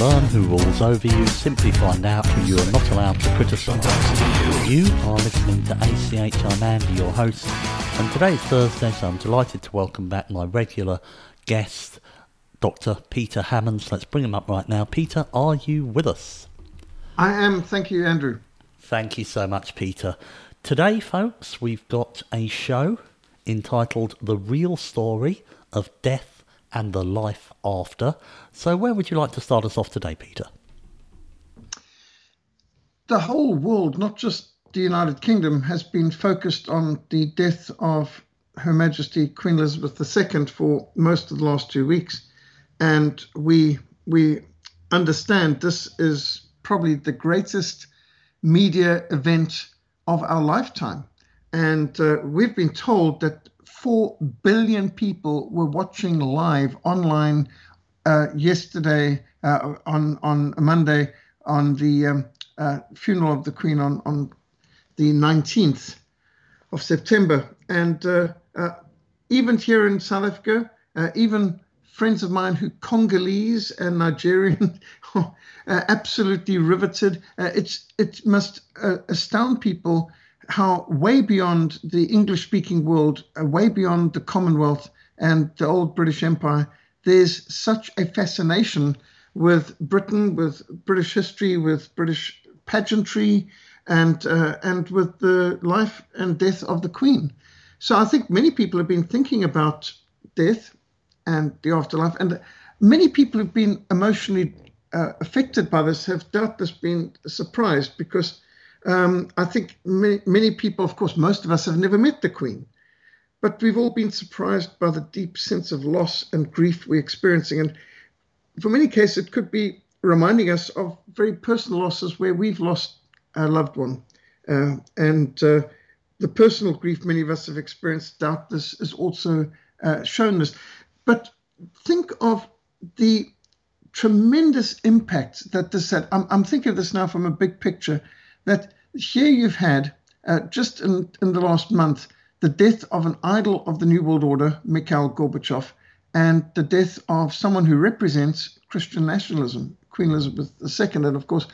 Learn who rules over you, simply find out who you are not allowed to criticise. You are listening to ACH. I'm Andy, your host, and today is Thursday, so I'm delighted to welcome back my regular guest, Dr. Peter Hammond. Let's bring him up right now. Peter, are you with us? I am. Thank you, Andrew. Thank you so much, Peter. Today, folks, we've got a show entitled The Real Story of Death and the life after. So, where would you like to start us off today, Peter? The whole world, not just the United Kingdom, has been focused on the death of Her Majesty Queen Elizabeth II for most of the last two weeks, and we we understand this is probably the greatest media event of our lifetime. And uh, we've been told that 4 billion people were watching live online uh, yesterday uh, on on Monday on the um, uh, funeral of the Queen on on the 19th of September, and uh, uh, even here in South Africa, uh, even friends of mine who Congolese and Nigerian absolutely riveted. it's it must astound people how way beyond the English speaking world, uh, way beyond the Commonwealth and the old British Empire, there's such a fascination with Britain, with British history, with British pageantry, and uh, and with the life and death of the Queen. So I think many people have been thinking about death and the afterlife, and many people have been emotionally uh, affected by this have doubtless been surprised because um, I think many, many people, of course, most of us have never met the Queen, but we've all been surprised by the deep sense of loss and grief we're experiencing. And for many cases, it could be reminding us of very personal losses where we've lost a loved one. Uh, and uh, the personal grief many of us have experienced, doubtless, has also uh, shown this. But think of the tremendous impact that this had. I'm, I'm thinking of this now from a big picture that here you've had, uh, just in, in the last month, the death of an idol of the New World Order, Mikhail Gorbachev, and the death of someone who represents Christian nationalism, Queen Elizabeth II. And of course,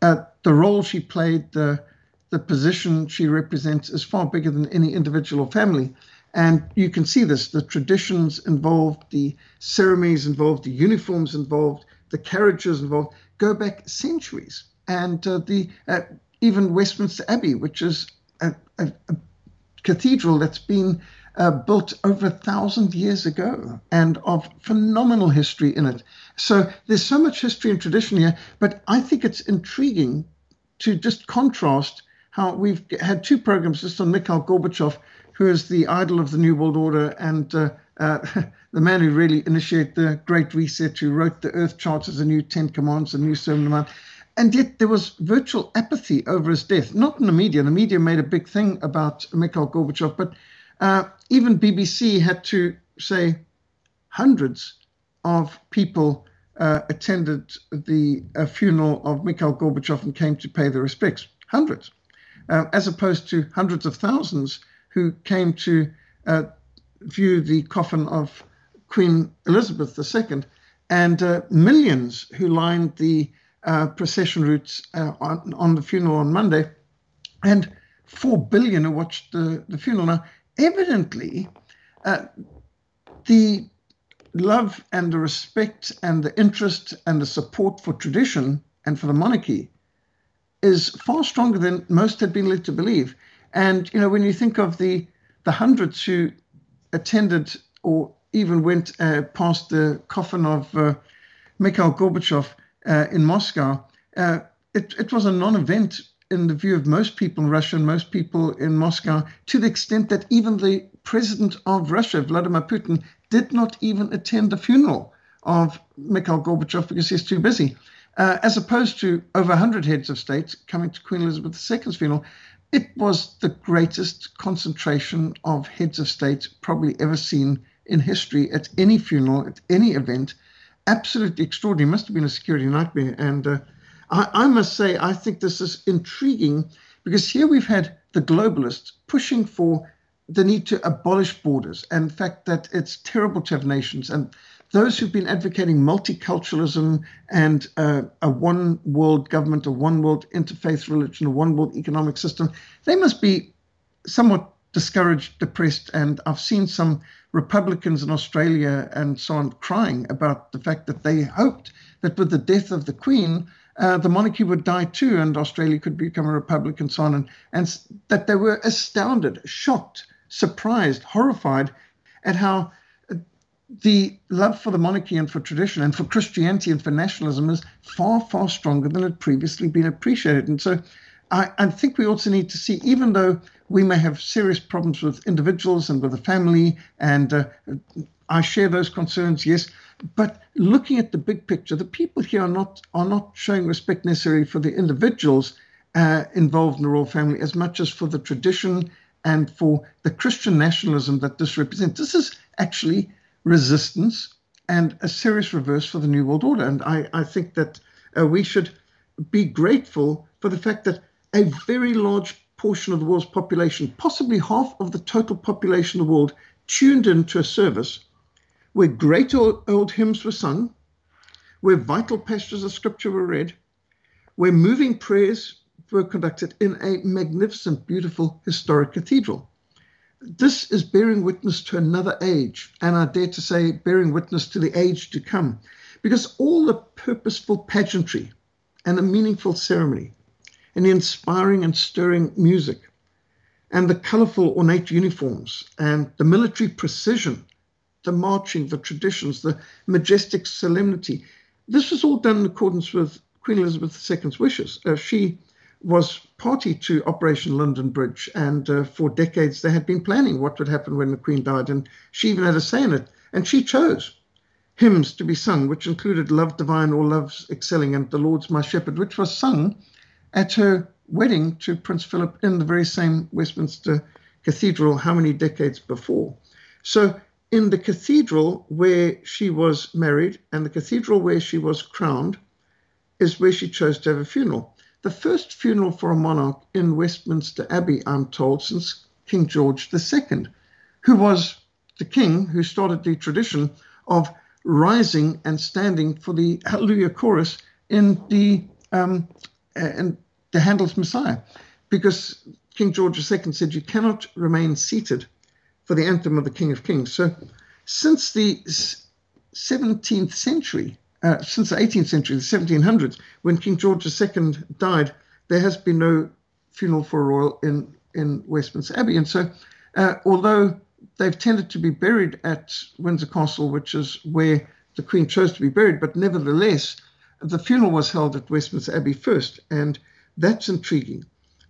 uh, the role she played, the, the position she represents, is far bigger than any individual or family. And you can see this the traditions involved, the ceremonies involved, the uniforms involved, the carriages involved go back centuries and uh, the uh, even Westminster Abbey, which is a, a, a cathedral that's been uh, built over a thousand years ago and of phenomenal history in it. So there's so much history and tradition here, but I think it's intriguing to just contrast how we've had two programs just on Mikhail Gorbachev, who is the idol of the New World Order and uh, uh, the man who really initiated the Great Reset, who wrote the Earth Charters, the new Ten Commandments, the new Sermon on the Mount. And yet there was virtual apathy over his death. Not in the media. The media made a big thing about Mikhail Gorbachev, but uh, even BBC had to say hundreds of people uh, attended the uh, funeral of Mikhail Gorbachev and came to pay their respects. Hundreds, uh, as opposed to hundreds of thousands who came to uh, view the coffin of Queen Elizabeth II and uh, millions who lined the uh, procession routes uh, on, on the funeral on Monday, and four billion who watched the, the funeral. Now, evidently, uh, the love and the respect and the interest and the support for tradition and for the monarchy is far stronger than most had been led to believe. And you know, when you think of the the hundreds who attended or even went uh, past the coffin of uh, Mikhail Gorbachev uh, in Moscow, uh, it, it was a non-event in the view of most people in Russia and most people in Moscow, to the extent that even the president of Russia, Vladimir Putin, did not even attend the funeral of Mikhail Gorbachev because he's too busy. Uh, as opposed to over 100 heads of state coming to Queen Elizabeth II's funeral, it was the greatest concentration of heads of state probably ever seen in history at any funeral, at any event. Absolutely extraordinary. Must have been a security nightmare. And uh, I, I must say, I think this is intriguing because here we've had the globalists pushing for the need to abolish borders and the fact that it's terrible to have nations and those who've been advocating multiculturalism and uh, a one world government, a one world interfaith religion, a one world economic system, they must be somewhat discouraged, depressed. And I've seen some Republicans in Australia and so on crying about the fact that they hoped that with the death of the Queen, uh, the monarchy would die too, and Australia could become a republic, and so on, and, and that they were astounded, shocked, surprised, horrified at how the love for the monarchy and for tradition and for Christianity and for nationalism is far, far stronger than had previously been appreciated. And so I, I, think we also need to see, even though we may have serious problems with individuals and with the family, and uh, I share those concerns, yes, but looking at the big picture, the people here are not are not showing respect necessarily for the individuals uh, involved in the royal family as much as for the tradition and for the Christian nationalism that this represents. This is actually resistance and a serious reverse for the New World Order. And I, I think that uh, we should be grateful for the fact that a very large portion of the world's population, possibly half of the total population of the world, tuned into a service where great old, old hymns were sung, where vital passages of scripture were read, where moving prayers were conducted in a magnificent, beautiful, historic cathedral. This is bearing witness to another age, and I dare to say, bearing witness to the age to come, because all the purposeful pageantry and the meaningful ceremony, and the inspiring and stirring music, and the colorful ornate uniforms, and the military precision, the marching, the traditions, the majestic solemnity, this was all done in accordance with Queen Elizabeth II's wishes. Uh, she was party to Operation London Bridge, and uh, for decades they had been planning what would happen when the Queen died, and she even had a say in it. And she chose hymns to be sung, which included Love Divine All Loves Excelling and The Lord's My Shepherd, which was sung at her wedding to Prince Philip in the very same Westminster Cathedral how many decades before. So, in the cathedral where she was married and the cathedral where she was crowned is where she chose to have a funeral the first funeral for a monarch in Westminster Abbey, I'm told, since King George II, who was the king who started the tradition of rising and standing for the Hallelujah chorus in the um, in the Handel's Messiah, because King George II said you cannot remain seated for the anthem of the King of Kings. So, since the 17th century, uh, since the 18th century, the 1700s, when King George II died, there has been no funeral for a royal in, in Westminster Abbey. And so, uh, although they've tended to be buried at Windsor Castle, which is where the Queen chose to be buried, but nevertheless, the funeral was held at Westminster Abbey first. And that's intriguing.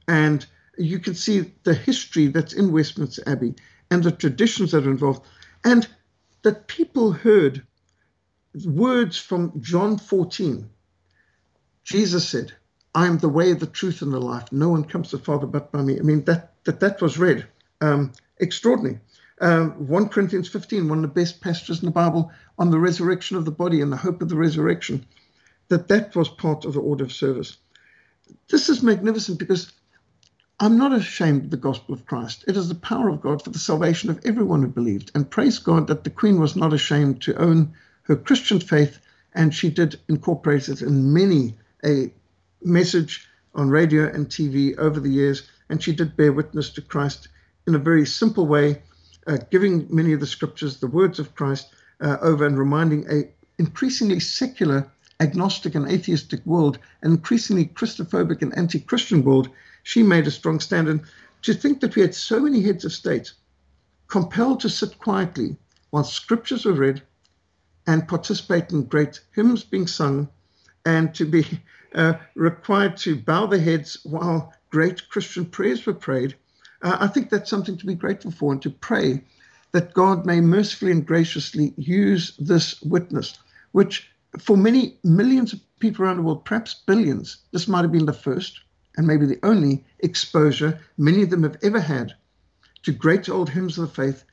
And you can see the history that's in Westminster Abbey and the traditions that are involved. And that people heard words from John 14. Jesus said, I am the way, the truth, and the life. No one comes to the Father but by me. I mean, that that, that was read. Um, extraordinary. Um, 1 Corinthians 15, one of the best passages in the Bible on the resurrection of the body and the hope of the resurrection, that that was part of the order of service. This is magnificent because I'm not ashamed of the gospel of Christ. It is the power of God for the salvation of everyone who believed. And praise God that the Queen was not ashamed to own her Christian faith, and she did incorporate it in many a message on radio and TV over the years, and she did bear witness to Christ in a very simple way, uh, giving many of the scriptures, the words of Christ, uh, over and reminding a increasingly secular, agnostic, and atheistic world, an increasingly Christophobic and anti-Christian world. She made a strong stand, and to think that we had so many heads of state compelled to sit quietly while scriptures were read and participate in great hymns being sung and to be uh, required to bow their heads while great Christian prayers were prayed, uh, I think that's something to be grateful for and to pray that God may mercifully and graciously use this witness, which for many millions of people around the world, perhaps billions, this might have been the first and maybe the only exposure many of them have ever had to great old hymns of the faith,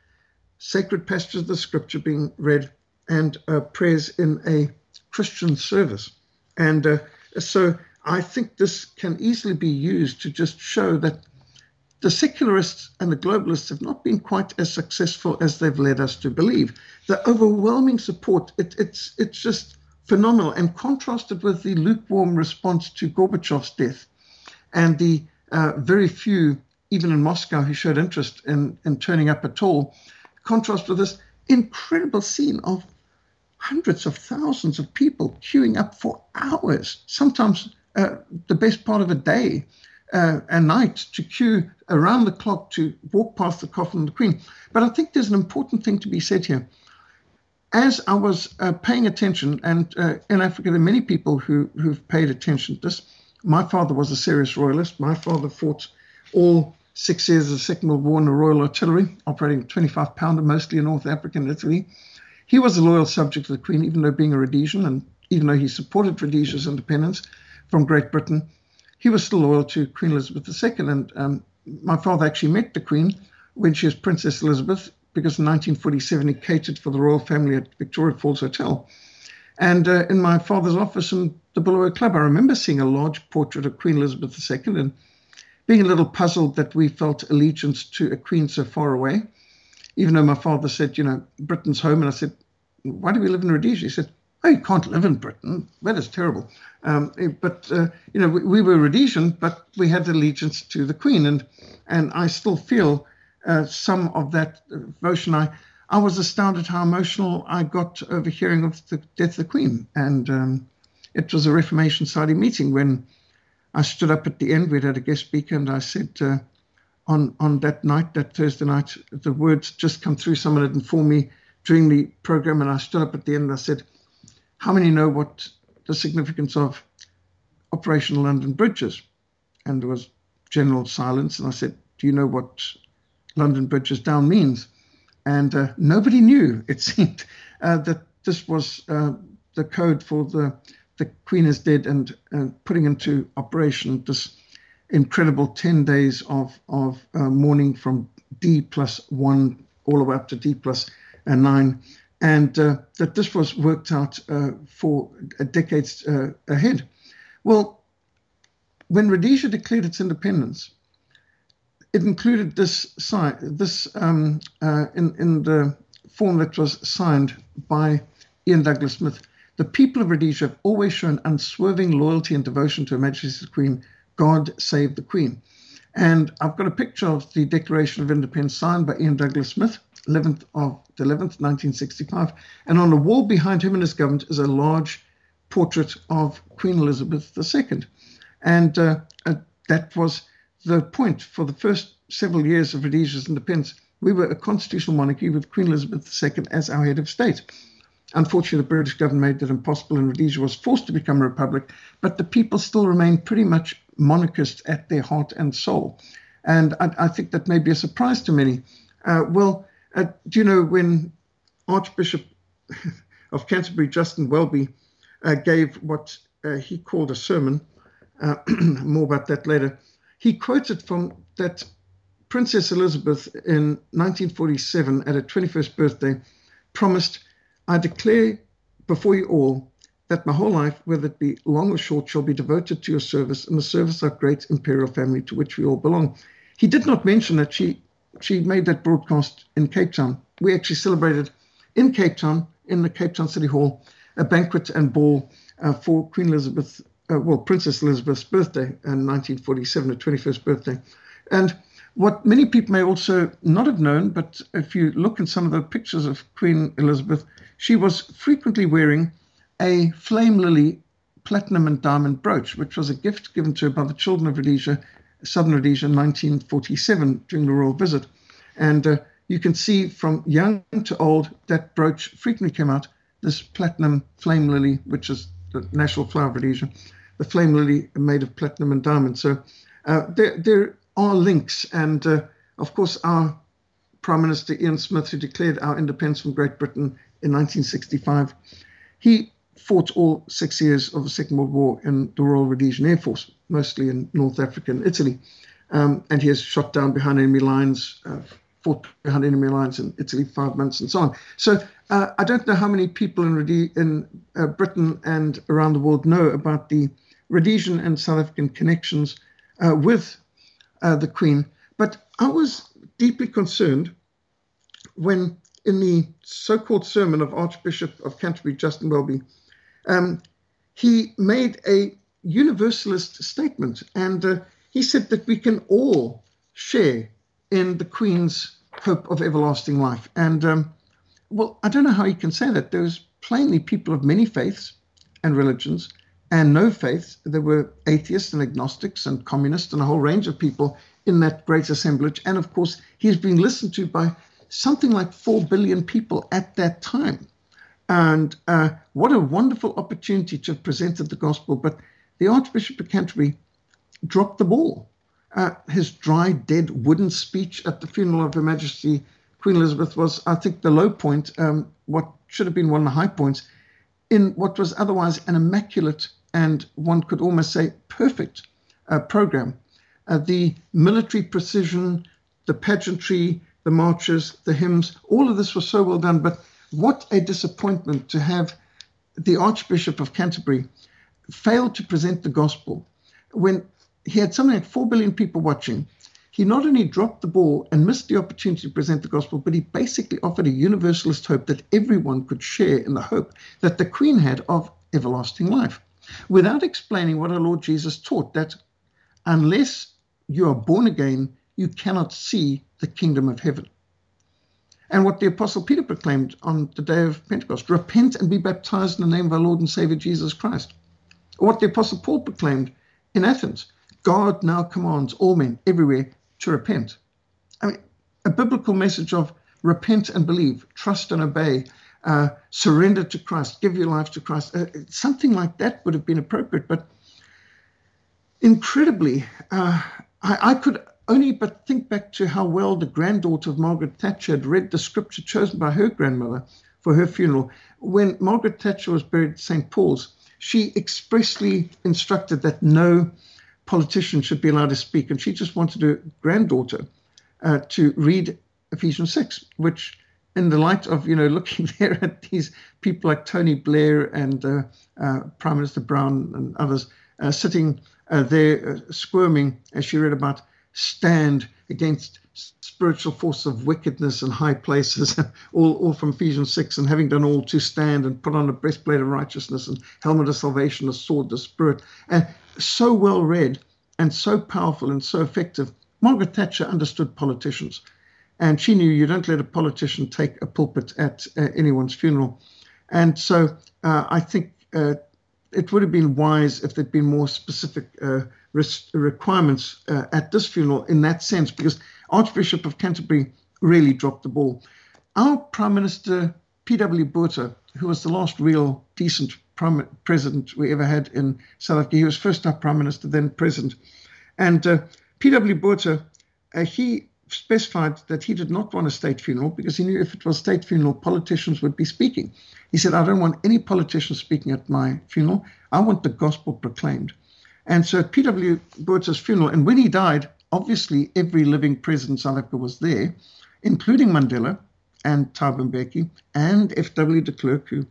sacred passages of the scripture being read, and uh, prayers in a Christian service. And uh, so I think this can easily be used to just show that the secularists and the globalists have not been quite as successful as they've led us to believe. The overwhelming support, it, it's, it's just phenomenal and contrasted with the lukewarm response to Gorbachev's death and the uh, very few, even in Moscow, who showed interest in, in turning up at all. Contrast with this incredible scene of hundreds of thousands of people queuing up for hours, sometimes uh, the best part of a day, uh, a night to queue around the clock to walk past the coffin of the Queen. But I think there's an important thing to be said here. As I was uh, paying attention, and uh, in Africa, there are many people who, who've paid attention to this. My father was a serious royalist. My father fought all six years of the Second World War in the Royal Artillery, operating 25 pounder, mostly in North Africa and Italy. He was a loyal subject of the Queen, even though being a Rhodesian, and even though he supported Rhodesia's independence from Great Britain, he was still loyal to Queen Elizabeth II. And um, my father actually met the Queen when she was Princess Elizabeth, because in 1947 he catered for the royal family at Victoria Falls Hotel. And uh, in my father's office in the Bulawayo Club, I remember seeing a large portrait of Queen Elizabeth II and being a little puzzled that we felt allegiance to a queen so far away even though my father said, you know, Britain's home, and I said, why do we live in Rhodesia? He said, oh, you can't live in Britain. That is terrible. Um, eh, but, uh, you know, we, we, were Rhodesian, but we had allegiance to the Queen. And, and I still feel uh, some of that emotion. I, I was astounded how emotional I got over hearing of the death of the Queen. And um, it was a Reformation Society meeting when I stood up at the end. We had a guest speaker, and I said, uh, on on that night, that Thursday night, the words just come through. Someone had informed me during the program, and I stood up at the end and I said, "How many know what the significance of Operation London Bridge is?" And there was general silence, and I said, "Do you know what London Bridges down means?" And uh, nobody knew. It seemed uh, that this was uh, the code for the the Queen is dead and putting into operation this incredible 10 days of, of uh, mourning from D plus one all the way up to D plus, uh, nine. And uh, that this was worked out uh, for decades uh, ahead. Well, when Rhodesia declared its independence, it included this sign, this um, uh, in in the form that was signed by Ian Douglas Smith. The people of Rhodesia have always shown unswerving loyalty and devotion to Her Majesty's Queen God Save the Queen. And I've got a picture of the Declaration of Independence signed by Ian Douglas Smith, 11th of the 11th, 1965. And on the wall behind him and his government is a large portrait of Queen Elizabeth II. And uh, uh, that was the point for the first several years of Rhodesia's independence. We were a constitutional monarchy with Queen Elizabeth II as our head of state. Unfortunately, the British government made that impossible, and Rhodesia was forced to become a republic. But the people still remained pretty much monarchists at their heart and soul. And I, I think that may be a surprise to many. Uh, well, uh, do you know when Archbishop of Canterbury, Justin Welby, uh, gave what uh, he called a sermon, uh, more about that later, he quoted from that Princess Elizabeth in 1947 at her 21st birthday promised, I declare before you all that my whole life, whether it be long or short, shall be devoted to your service and the service of great imperial family to which we all belong. He did not mention that she she made that broadcast in Cape Town. We actually celebrated in Cape Town, in the Cape Town City Hall, a banquet and ball uh, for Queen Elizabeth uh, well, Princess Elizabeth's birthday in 1947, her 21st birthday. And what many people may also not have known, but if you look in some of the pictures of Queen Elizabeth, she was frequently wearing a flame lily platinum and diamond brooch, which was a gift given to her by the children of Rhodesia, Southern Rhodesia, in 1947 during the royal visit. And uh, you can see from young to old that brooch frequently came out. This platinum flame lily, which is the national flower of Rhodesia, the flame lily made of platinum and diamond. So uh, there, there are links, and uh, of course, our Prime Minister Ian Smith, who declared our independence from Great Britain in 1965, he fought all six years of the Second World War in the Royal Rhodesian Air Force, mostly in North Africa and Italy. Um, and he has shot down behind enemy lines, uh, fought behind enemy lines in Italy five months, and so on. So uh, I don't know how many people in, in uh, Britain and around the world know about the Rhodesian and South African connections uh, with uh, the Queen, but I was deeply concerned when, in the so-called sermon of Archbishop of Canterbury Justin Welby, um, he made a universalist statement, and uh, he said that we can all share in the Queen's hope of everlasting life. And um, well, I don't know how you can say that. There's plainly people of many faiths and religions and no faiths. There were atheists and agnostics and communists and a whole range of people in that great assemblage. And of course, he's being listened to by something like 4 billion people at that time. And uh, what a wonderful opportunity to have presented the gospel. But the Archbishop of Canterbury dropped the ball. Uh, his dry, dead, wooden speech at the funeral of Her Majesty Queen Elizabeth was, I think, the low point, um, what should have been one of the high points, in what was otherwise an immaculate and one could almost say perfect uh, program. Uh, the military precision, the pageantry, the marches, the hymns, all of this was so well done. But what a disappointment to have the Archbishop of Canterbury fail to present the gospel when he had something like 4 billion people watching. He not only dropped the ball and missed the opportunity to present the gospel, but he basically offered a universalist hope that everyone could share in the hope that the Queen had of everlasting life without explaining what our Lord Jesus taught that unless you are born again, you cannot see the kingdom of heaven. And what the Apostle Peter proclaimed on the day of Pentecost repent and be baptized in the name of our Lord and Savior Jesus Christ. What the Apostle Paul proclaimed in Athens God now commands all men everywhere to repent. I mean, a biblical message of repent and believe, trust and obey, uh, surrender to Christ, give your life to Christ. Uh, something like that would have been appropriate. But incredibly, uh, I, I, could only but think back to how well the granddaughter of Margaret Thatcher had read the scripture chosen by her grandmother for her funeral. When Margaret Thatcher was buried at St. Paul's, she expressly instructed that no politician should be allowed to speak. And she just wanted her granddaughter uh, to read Ephesians 6, which in the light of you know looking there at these people like Tony Blair and uh, uh, Prime Minister Brown and others uh, sitting uh, there uh, squirming as she read about stand against spiritual force of wickedness in high places, all, all from Ephesians 6, and having done all to stand and put on a breastplate of righteousness and helmet of salvation, a sword, the spirit, and so well read and so powerful and so effective. Margaret Thatcher understood politicians. And she knew you don't let a politician take a pulpit at uh, anyone's funeral. And so uh, I think uh, it would have been wise if there'd been more specific uh, requirements uh, at this funeral in that sense, because Archbishop of Canterbury really dropped the ball. Our Prime Minister, P.W. Botha, who was the last real decent prime president we ever had in South Africa, he was first our Prime Minister, then President. And uh, P.W. Botha, he specified that he did not want a state funeral because he knew if it was state funeral, politicians would be speaking. He said, I don't want any politicians speaking at my funeral. I want the gospel proclaimed. And so at P.W. Botha's funeral, and when he died, obviously every living president in South Africa was there, including Mandela and Thabo Mbeki and F.W. de Klerk, who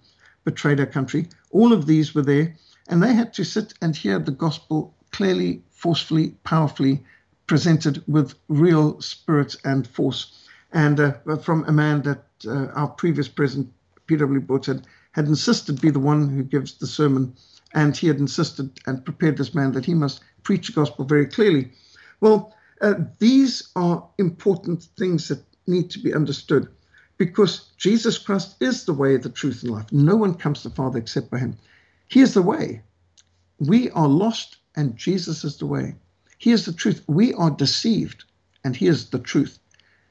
betrayed our country. All of these were there, and they had to sit and hear the gospel clearly, forcefully, powerfully presented with real spirit and force. And uh, from a man that uh, our previous president, P.W. Botha, had, had insisted be the one who gives the sermon and he had insisted and prepared this man that he must preach the gospel very clearly. Well, uh, these are important things that need to be understood because Jesus Christ is the way, the truth, and life. No one comes to the Father except by him. He is the way. We are lost, and Jesus is the way. He is the truth. We are deceived, and He is the truth.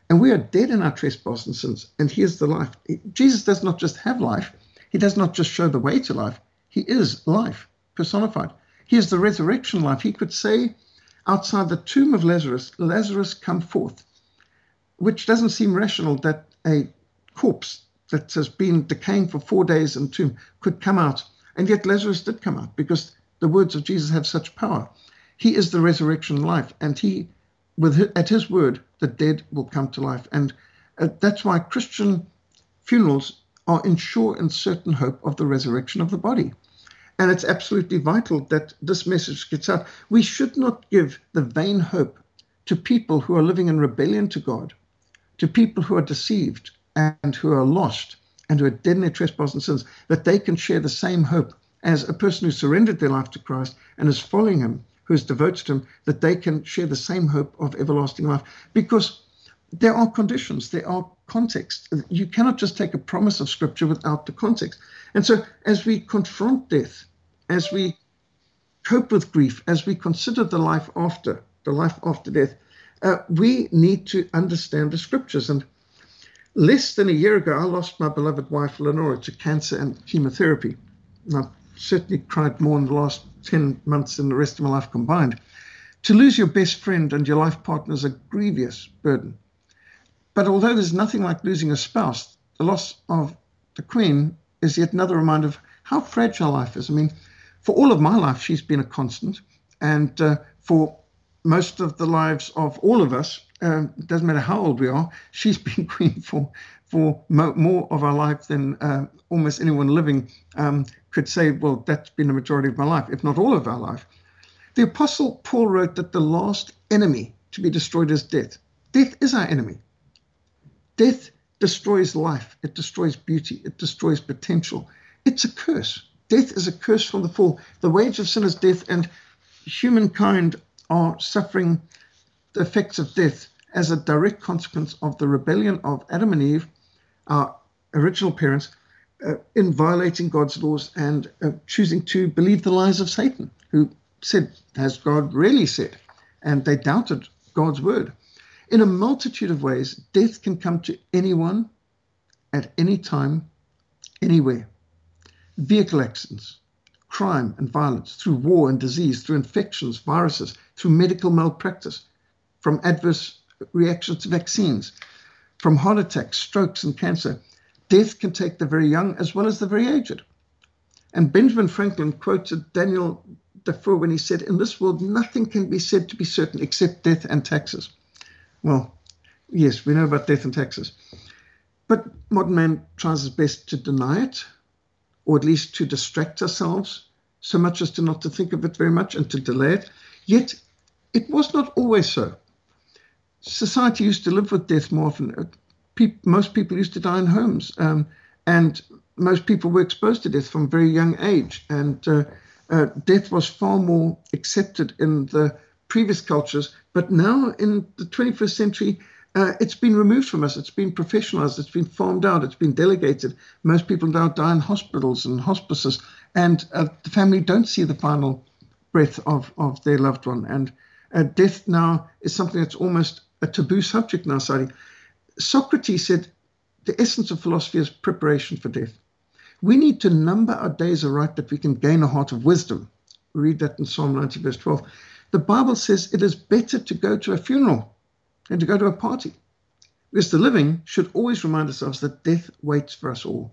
And we are dead in our trespasses and sins, and He is the life. Jesus does not just have life, He does not just show the way to life, He is life personified. He is the resurrection life. He could say outside the tomb of Lazarus, Lazarus, come forth, which doesn't seem rational that a corpse that has been decaying for four days in tomb could come out. And yet Lazarus did come out because the words of Jesus have such power. He is the resurrection life, and he, with his, at his word, the dead will come to life. And uh, that's why Christian funerals are in sure and certain hope of the resurrection of the body. And it's absolutely vital that this message gets out. We should not give the vain hope to people who are living in rebellion to God, to people who are deceived and who are lost and who are dead in their trespasses and sins, that they can share the same hope as a person who surrendered their life to Christ and is following him who is devoted to him, that they can share the same hope of everlasting life. Because there are conditions, there are contexts. You cannot just take a promise of Scripture without the context. And so, as we confront death, as we cope with grief, as we consider the life after, the life after death, uh, we need to understand the Scriptures. And less than a year ago, I lost my beloved wife, Lenora, to cancer and chemotherapy. Certainly cried more in the last 10 months than the rest of my life combined. To lose your best friend and your life partner is a grievous burden. But although there's nothing like losing a spouse, the loss of the Queen is yet another reminder of how fragile life is. I mean, for all of my life, she's been a constant. And uh, for most of the lives of all of us, um, doesn't matter how old we are, she's been queen for for mo- more of our life than uh, almost anyone living um, could say, well, that's been the majority of my life, if not all of our life. The Apostle Paul wrote that the last enemy to be destroyed is death. Death is our enemy. Death destroys life, it destroys beauty, it destroys potential. It's a curse. Death is a curse from the fall. The wage of sin is death, and humankind are suffering the effects of death as a direct consequence of the rebellion of Adam and Eve, our original parents, uh, in violating God's laws and uh, choosing to believe the lies of Satan, who said, Has God really said? And they doubted God's word. In a multitude of ways, death can come to anyone at any time, anywhere. Vehicle accidents, crime and violence, through war and disease, through infections, viruses, through medical malpractice, from adverse reactions to vaccines, from heart attacks, strokes, and cancer death can take the very young as well as the very aged. And Benjamin Franklin quoted Daniel Defoe when he said, In this world, nothing can be said to be certain except death and taxes. Well, yes, we know about death and taxes. But modern man tries his best to deny it, or at least to distract ourselves so much as to not to think of it very much and to delay it. Yet, it was not always so. Society used to live with death more often most people used to die in homes, um, and most people were exposed to death from a very young age, and uh, uh, death was far more accepted in the previous cultures. But now in the 21st century, uh, it's been removed from us. It's been professionalized. It's been farmed out. It's been delegated. Most people now die in hospitals and hospices, and uh, the family don't see the final breath of, of their loved one. And uh, death now is something that's almost a taboo subject in our society. Socrates said the essence of philosophy is preparation for death. We need to number our days aright that we can gain a heart of wisdom. Read that in Psalm 90, verse 12. The Bible says it is better to go to a funeral than to go to a party. Because the living should always remind ourselves that death waits for us all.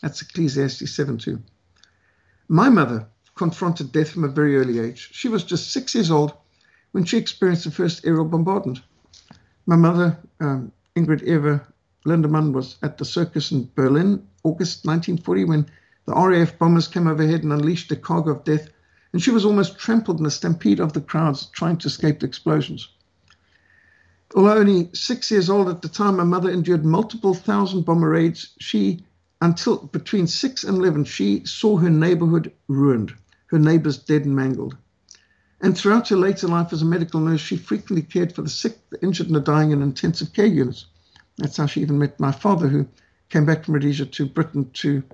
That's Ecclesiastes 7 2. My mother confronted death from a very early age. She was just six years old when she experienced the first aerial bombardment. My mother um, Ingrid Eva Lindemann was at the circus in Berlin, August 1940, when the RAF bombers came overhead and unleashed a cog of death, and she was almost trampled in a stampede of the crowds trying to escape the explosions. Although only six years old at the time, my mother endured multiple thousand bomber raids. She, until between six and 11, she saw her neighborhood ruined. her neighbors dead and mangled. And throughout her later life as a medical nurse, she frequently cared for the sick, the injured, and the dying in intensive care units. That's how she even met my father, who came back from Rhodesia to Britain to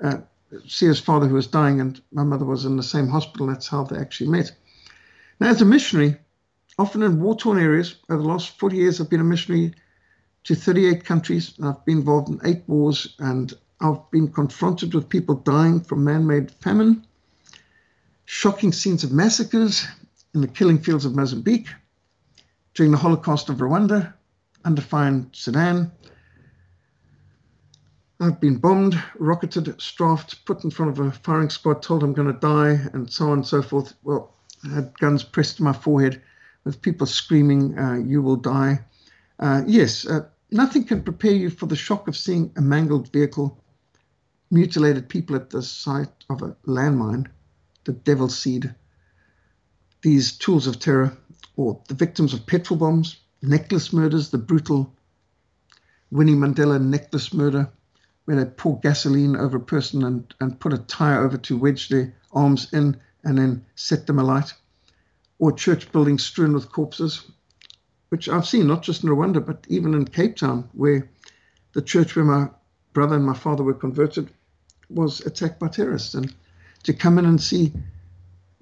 uh, see his father, who was dying, and my mother was in the same hospital. That's how they actually met. Now, as a missionary, often in war torn areas, over the last 40 years, I've been a missionary to 38 countries. I've been involved in eight wars, and I've been confronted with people dying from man made famine shocking scenes of massacres in the killing fields of Mozambique, during the Holocaust of Rwanda, undefined Sudan. I've been bombed, rocketed, strafed, put in front of a firing squad, told I'm going to die, and so on and so forth. Well, I had guns pressed to my forehead with people screaming, uh, You will die. Uh, yes, uh, nothing can prepare you for the shock of seeing a mangled vehicle, mutilated people at the site of a landmine, the devil's seed, these tools of terror, or the victims of petrol bombs, necklace murders, the brutal Winnie Mandela necklace murder, where they pour gasoline over a person and, and put a tire over to wedge their arms in and then set them alight, or church buildings strewn with corpses, which I've seen not just in Rwanda, but even in Cape Town, where the church where my brother and my father were converted was attacked by terrorists. And to come in and see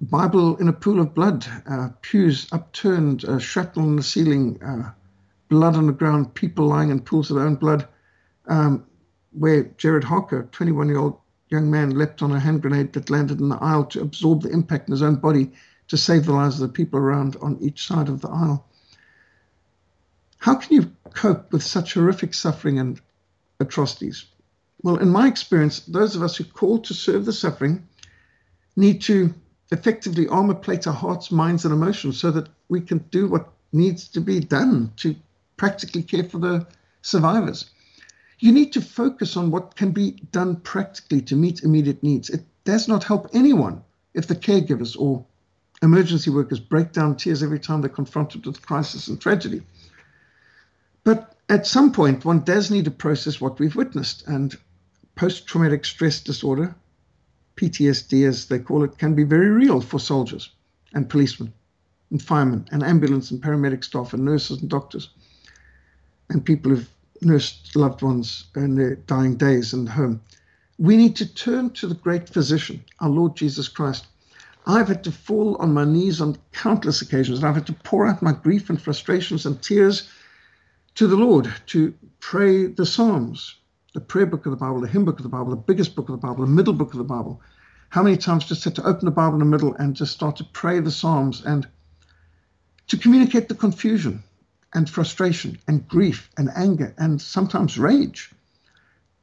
Bible in a pool of blood, uh, pews upturned, uh, shrapnel in the ceiling, uh, blood on the ground, people lying in pools of their own blood, um, where Jared Harker, 21 year old young man, leapt on a hand grenade that landed in the aisle to absorb the impact in his own body to save the lives of the people around on each side of the aisle. How can you cope with such horrific suffering and atrocities? Well, in my experience, those of us who call to serve the suffering need to effectively armor plate our hearts, minds, and emotions so that we can do what needs to be done to practically care for the survivors. You need to focus on what can be done practically to meet immediate needs. It does not help anyone if the caregivers or emergency workers break down tears every time they're confronted with crisis and tragedy. But at some point, one does need to process what we've witnessed, and post traumatic stress disorder PTSD, as they call it, can be very real for soldiers and policemen and firemen and ambulance and paramedic staff and nurses and doctors and people who've nursed loved ones in their dying days the home. We need to turn to the great physician, our Lord Jesus Christ. I've had to fall on my knees on countless occasions. And I've had to pour out my grief and frustrations and tears to the Lord to pray the Psalms, the prayer book of the Bible, the hymn book of the Bible, the biggest book of the Bible, the middle book of the Bible. How many times just had to open the Bible in the middle and just start to pray the Psalms and to communicate the confusion and frustration and grief and anger and sometimes rage,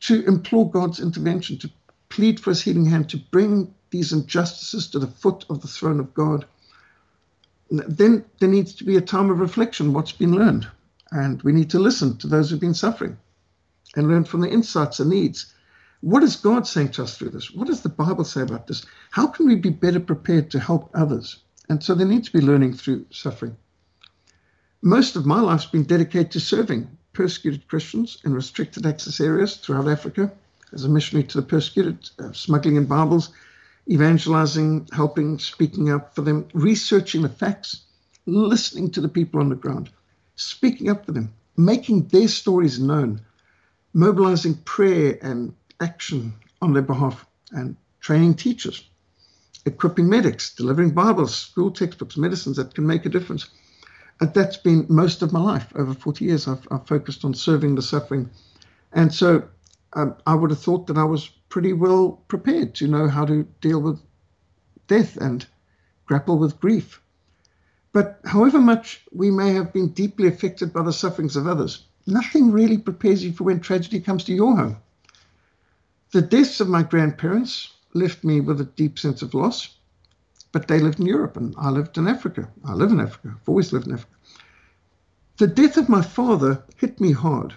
to implore God's intervention, to plead for his healing hand, to bring these injustices to the foot of the throne of God. Then there needs to be a time of reflection, what's been learned. And we need to listen to those who've been suffering and learn from the insights and needs. What is God saying to us through this? What does the Bible say about this? How can we be better prepared to help others? And so there needs to be learning through suffering. Most of my life's been dedicated to serving persecuted Christians in restricted access areas throughout Africa as a missionary to the persecuted, uh, smuggling in Bibles, evangelizing, helping, speaking up for them, researching the facts, listening to the people on the ground, speaking up for them, making their stories known, mobilizing prayer and action on their behalf, and training teachers, equipping medics, delivering Bibles, school textbooks, medicines that can make a difference. And that's been most of my life. Over 40 years, I've, I've focused on serving the suffering. And so um, I would have thought that I was pretty well prepared to know how to deal with death and grapple with grief. But however much we may have been deeply affected by the sufferings of others, nothing really prepares you for when tragedy comes to your home. The deaths of my grandparents left me with a deep sense of loss, but they lived in Europe and I lived in Africa. I live in Africa, I've always lived in Africa. The death of my father hit me hard.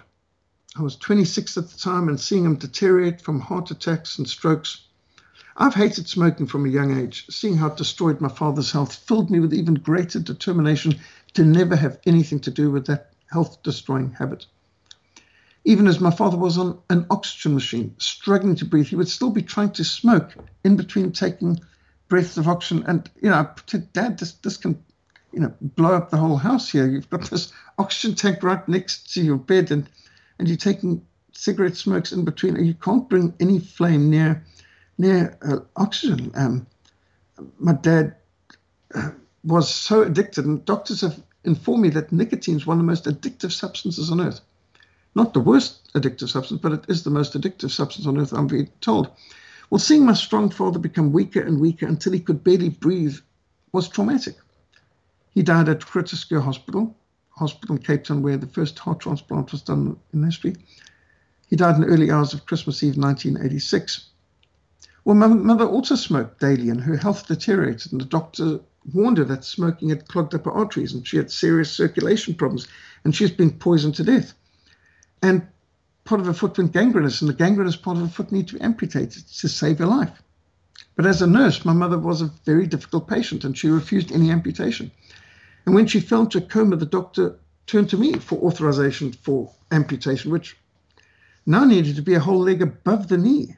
I was 26 at the time and seeing him deteriorate from heart attacks and strokes. I've hated smoking from a young age. Seeing how it destroyed my father's health filled me with even greater determination to never have anything to do with that health destroying habit. Even as my father was on an oxygen machine, struggling to breathe, he would still be trying to smoke in between taking breaths of oxygen. And, you know, I said, Dad, this, this can, you know, blow up the whole house here. You've got this oxygen tank right next to your bed and, and you're taking cigarette smokes in between. You can't bring any flame near near uh, oxygen. Um, my dad uh, was so addicted, and doctors have informed me that nicotine is one of the most addictive substances on earth. Not the worst addictive substance, but it is the most addictive substance on earth, I'm being told. Well, seeing my strong father become weaker and weaker until he could barely breathe was traumatic. He died at Schuur Hospital, hospital in Cape Town, where the first heart transplant was done in history. He died in the early hours of Christmas Eve 1986. Well, my mother also smoked daily and her health deteriorated, and the doctor warned her that smoking had clogged up her arteries and she had serious circulation problems and she's been poisoned to death. And part of her foot went gangrenous, and the gangrenous part of her foot needed to be amputated to save her life. But as a nurse, my mother was a very difficult patient and she refused any amputation. And when she fell into a coma, the doctor turned to me for authorization for amputation, which now needed to be a whole leg above the knee.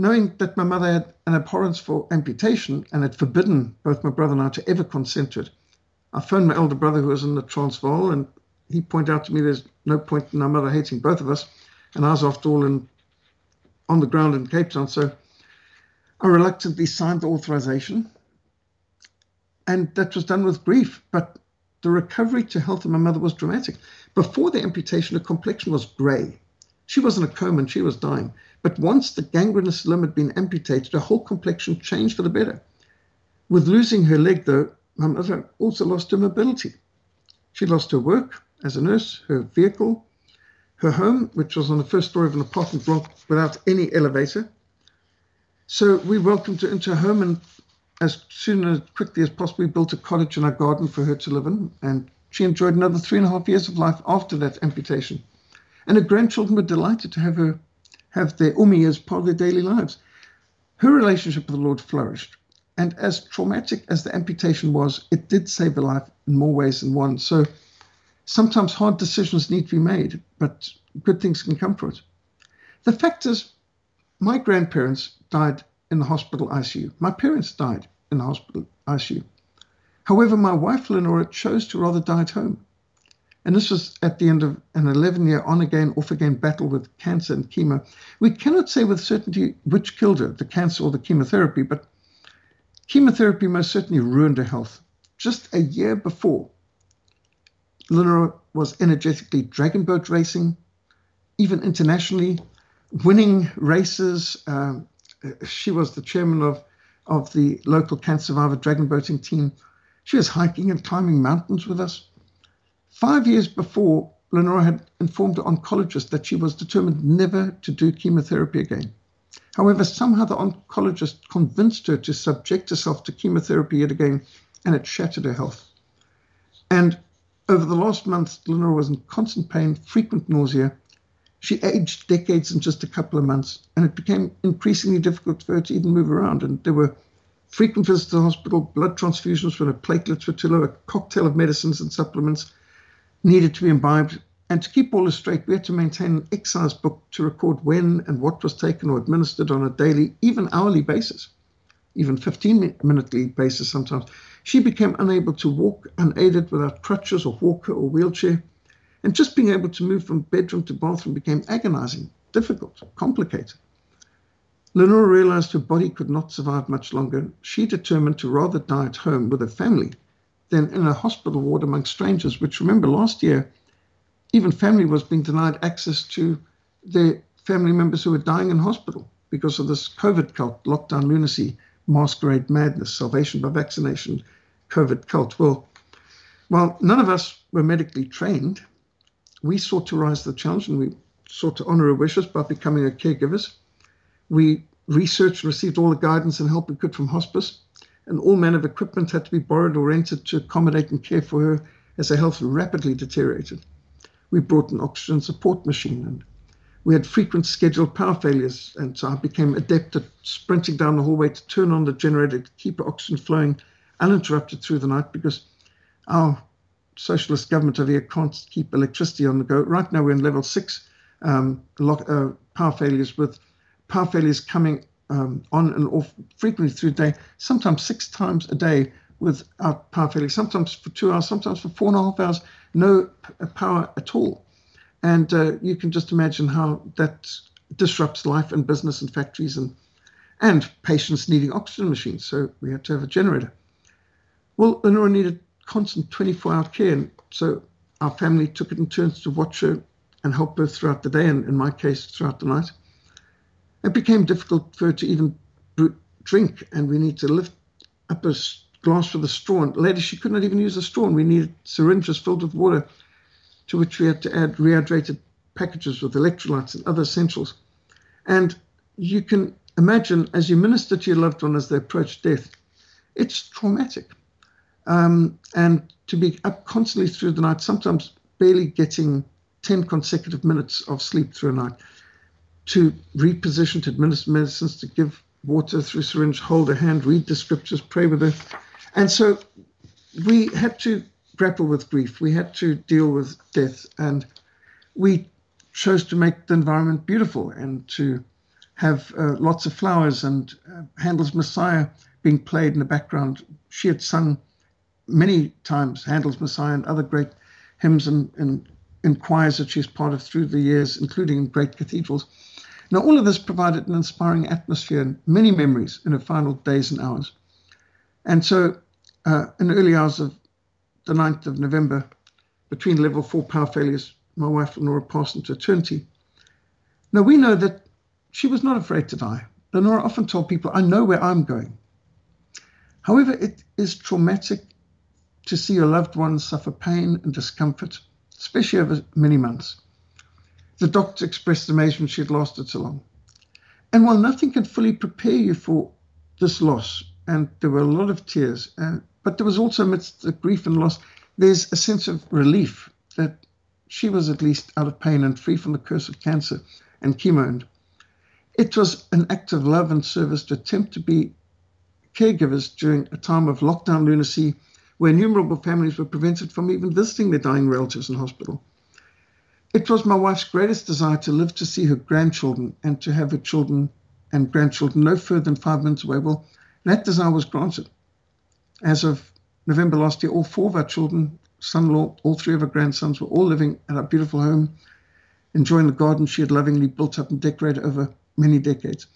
Knowing that my mother had an abhorrence for amputation and had forbidden both my brother and I to ever consent to it, I phoned my elder brother who was in the Transvaal and he pointed out to me there's no point in our mother hating both of us. And I was, after all, in, on the ground in Cape Town. So I reluctantly signed the authorization. And that was done with grief. But the recovery to health of my mother was dramatic. Before the amputation, her complexion was grey. She was in a coma and she was dying. But once the gangrenous limb had been amputated, her whole complexion changed for the better. With losing her leg, though, my mother also lost her mobility. She lost her work as a nurse, her vehicle, her home, which was on the first story of an apartment block without any elevator. So we welcomed her into her home and as soon as quickly as possible, we built a cottage in our garden for her to live in. And she enjoyed another three and a half years of life after that amputation. And her grandchildren were delighted to have her have their umi as part of their daily lives. Her relationship with the Lord flourished. And as traumatic as the amputation was, it did save her life in more ways than one. So sometimes hard decisions need to be made, but good things can come from it. The fact is, my grandparents died in the hospital ICU. My parents died in the hospital ICU. However, my wife Lenora chose to rather die at home. And this was at the end of an 11 year on again, off again battle with cancer and chemo. We cannot say with certainty which killed her, the cancer or the chemotherapy, but chemotherapy most certainly ruined her health. Just a year before, Lenora was energetically dragon boat racing, even internationally, winning races. Um, she was the chairman of, of the local cancer survivor dragon boating team. She was hiking and climbing mountains with us. Five years before, Lenora had informed the oncologist that she was determined never to do chemotherapy again. However, somehow the oncologist convinced her to subject herself to chemotherapy yet again, and it shattered her health. And over the last month, Lenora was in constant pain, frequent nausea. She aged decades in just a couple of months, and it became increasingly difficult for her to even move around. And there were frequent visits to the hospital, blood transfusions when her platelets were too low, a cocktail of medicines and supplements, needed to be imbibed. And to keep all this straight, we had to maintain an excise book to record when and what was taken or administered on a daily, even hourly basis, even 15 minutely basis sometimes. She became unable to walk unaided without crutches or walker or wheelchair. And just being able to move from bedroom to bathroom became agonizing, difficult, complicated. Lenora realized her body could not survive much longer. She determined to rather die at home with her family than in a hospital ward among strangers, which remember last year, even family was being denied access to their family members who were dying in hospital because of this COVID cult, lockdown lunacy, masquerade madness, salvation by vaccination, COVID cult. Well, while none of us were medically trained, we sought to rise to the challenge and we sought to honor our wishes by becoming our caregivers. We researched and received all the guidance and help we could from hospice and all manner of equipment had to be borrowed or rented to accommodate and care for her as her health rapidly deteriorated. We brought an oxygen support machine and we had frequent scheduled power failures, and so I became adept at sprinting down the hallway to turn on the generator to keep oxygen flowing uninterrupted through the night because our socialist government over here can't keep electricity on the go. Right now, we're in level six um, lock, uh, power failures with power failures coming um, on and off frequently through the day, sometimes six times a day without power failure, sometimes for two hours, sometimes for four and a half hours, no power at all. And uh, you can just imagine how that disrupts life and business and factories and and patients needing oxygen machines. So we had to have a generator. Well, Lenora needed constant 24-hour care, and so our family took it in turns to watch her and help her throughout the day, and in my case, throughout the night. It became difficult for her to even drink, and we need to lift up a glass with a straw. And later, she could not even use a straw, and we needed syringes filled with water, to which we had to add rehydrated packages with electrolytes and other essentials. And you can imagine as you minister to your loved one as they approach death, it's traumatic. Um, and to be up constantly through the night, sometimes barely getting 10 consecutive minutes of sleep through a night, to reposition, to administer medicines, to give water through syringe, hold a hand, read the scriptures, pray with her. And so we had to grapple with grief. We had to deal with death. And we chose to make the environment beautiful and to have uh, lots of flowers and uh, Handel's Messiah being played in the background. She had sung many times Handel's Messiah and other great hymns and, and in choirs that she's part of through the years, including in great cathedrals. Now, all of this provided an inspiring atmosphere and many memories in her final days and hours. And so, uh, in the early hours of the 9th of November, between level four power failures, my wife Lenora passed into eternity. Now we know that she was not afraid to die. Lenora often told people, I know where I'm going. However, it is traumatic to see your loved ones suffer pain and discomfort, especially over many months. The doctor expressed amazement she had lasted so long. And while nothing can fully prepare you for this loss, and there were a lot of tears, uh, but there was also amidst the grief and loss, there's a sense of relief that she was at least out of pain and free from the curse of cancer and chemo. And it was an act of love and service to attempt to be caregivers during a time of lockdown lunacy where innumerable families were prevented from even visiting their dying relatives in hospital. It was my wife's greatest desire to live to see her grandchildren and to have her children and grandchildren no further than five minutes away. Well, that desire was granted. As of November last year, all four of our children son-in-law, all three of our grandsons were all living at our beautiful home, enjoying the garden she had lovingly built up and decorated over many decades.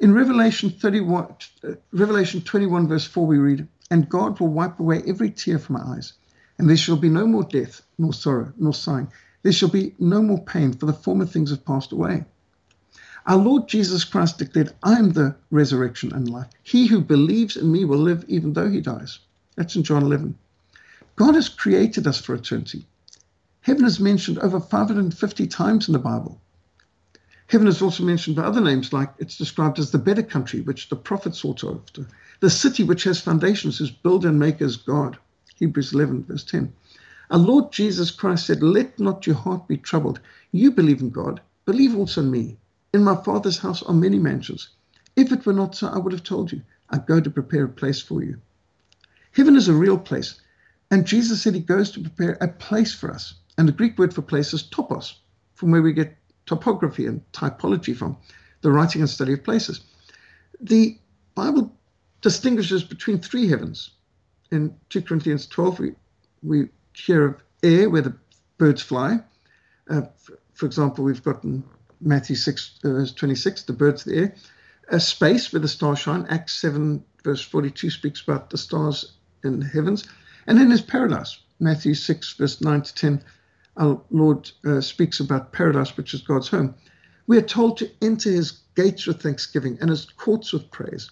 In Revelation 31, uh, Revelation 21, verse 4, we read, And God will wipe away every tear from our eyes, and there shall be no more death, nor sorrow, nor sighing. There shall be no more pain, for the former things have passed away. Our Lord Jesus Christ declared, I am the resurrection and life. He who believes in me will live even though he dies. That's in John 11. God has created us for eternity. Heaven is mentioned over 550 times in the Bible. Heaven is also mentioned by other names, like it's described as the better country, which the prophets sought after, the city which has foundations, whose builder and maker is God. Hebrews 11, verse 10. Our Lord Jesus Christ said, Let not your heart be troubled. You believe in God, believe also in me. In my Father's house are many mansions. If it were not so, I would have told you, I go to prepare a place for you. Heaven is a real place, and Jesus said he goes to prepare a place for us. And the Greek word for place is topos, from where we get topography and typology from, the writing and study of places. The Bible distinguishes between three heavens. In 2 Corinthians 12, we, we hear of air, where the birds fly. Uh, for example, we've got in Matthew 6, verse 26, the birds of the air. A space where the stars shine. Acts 7, verse 42 speaks about the stars in the heavens. And then there's paradise. Matthew 6, verse 9 to 10, our Lord uh, speaks about paradise, which is God's home. We are told to enter his gates with thanksgiving and his courts with praise.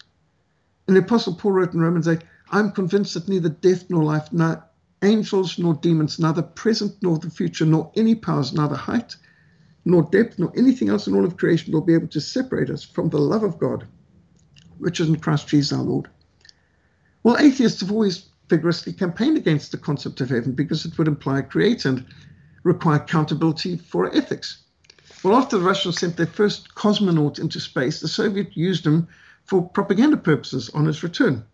And the Apostle Paul wrote in Romans 8, I'm convinced that neither death nor life, angels nor demons, neither present nor the future, nor any powers, neither height nor depth, nor anything else in all of creation will be able to separate us from the love of God, which is in Christ Jesus our Lord. Well, atheists have always vigorously campaigned against the concept of heaven because it would imply a creator and require accountability for ethics. Well, after the Russians sent their first cosmonaut into space, the Soviet used him for propaganda purposes on his return.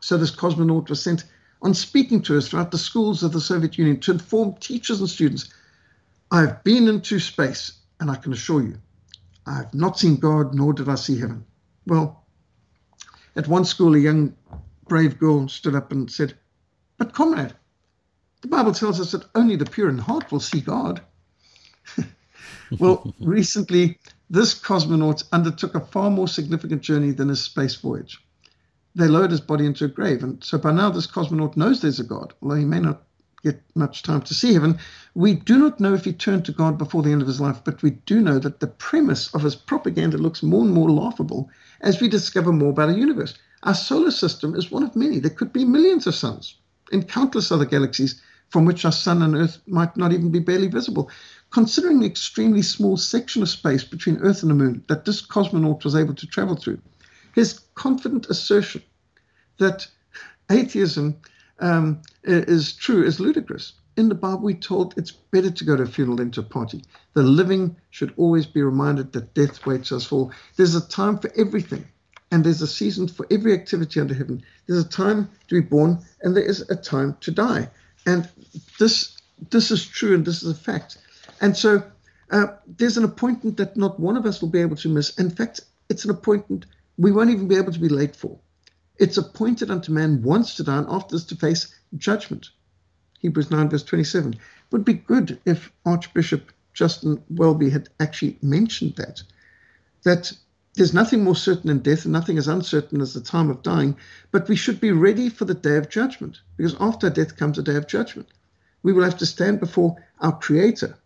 So this cosmonaut was sent on speaking tours throughout the schools of the Soviet Union to inform teachers and students I've been into space, and I can assure you, I have not seen God, nor did I see heaven. Well, at one school, a young brave girl stood up and said, But comrade, the Bible tells us that only the pure in heart will see God. well, recently, this cosmonaut undertook a far more significant journey than his space voyage. They lowered his body into a grave, and so by now this cosmonaut knows there's a God, although he may not get much time to see heaven. We do not know if he turned to God before the end of his life, but we do know that the premise of his propaganda looks more and more laughable as we discover more about our universe. Our solar system is one of many. There could be millions of suns in countless other galaxies from which our sun and Earth might not even be barely visible. Considering the extremely small section of space between Earth and the Moon that this cosmonaut was able to travel through, his confident assertion that atheism um, is true is ludicrous. In the Bible, we're told it's better to go to a funeral than to a party. The living should always be reminded that death waits us all. There's a time for everything, and there's a season for every activity under heaven. There's a time to be born, and there is a time to die. And this this is true, and this is a fact. And so uh, there's an appointment that not one of us will be able to miss. In fact, it's an appointment we won't even be able to be late for. It's appointed unto man once to die, and after this to face judgment. Hebrews 9, verse 27. It would be good if Archbishop Justin Welby had actually mentioned that. That there's nothing more certain than death, and nothing as uncertain as the time of dying, but we should be ready for the day of judgment, because after death comes a day of judgment. We will have to stand before our Creator,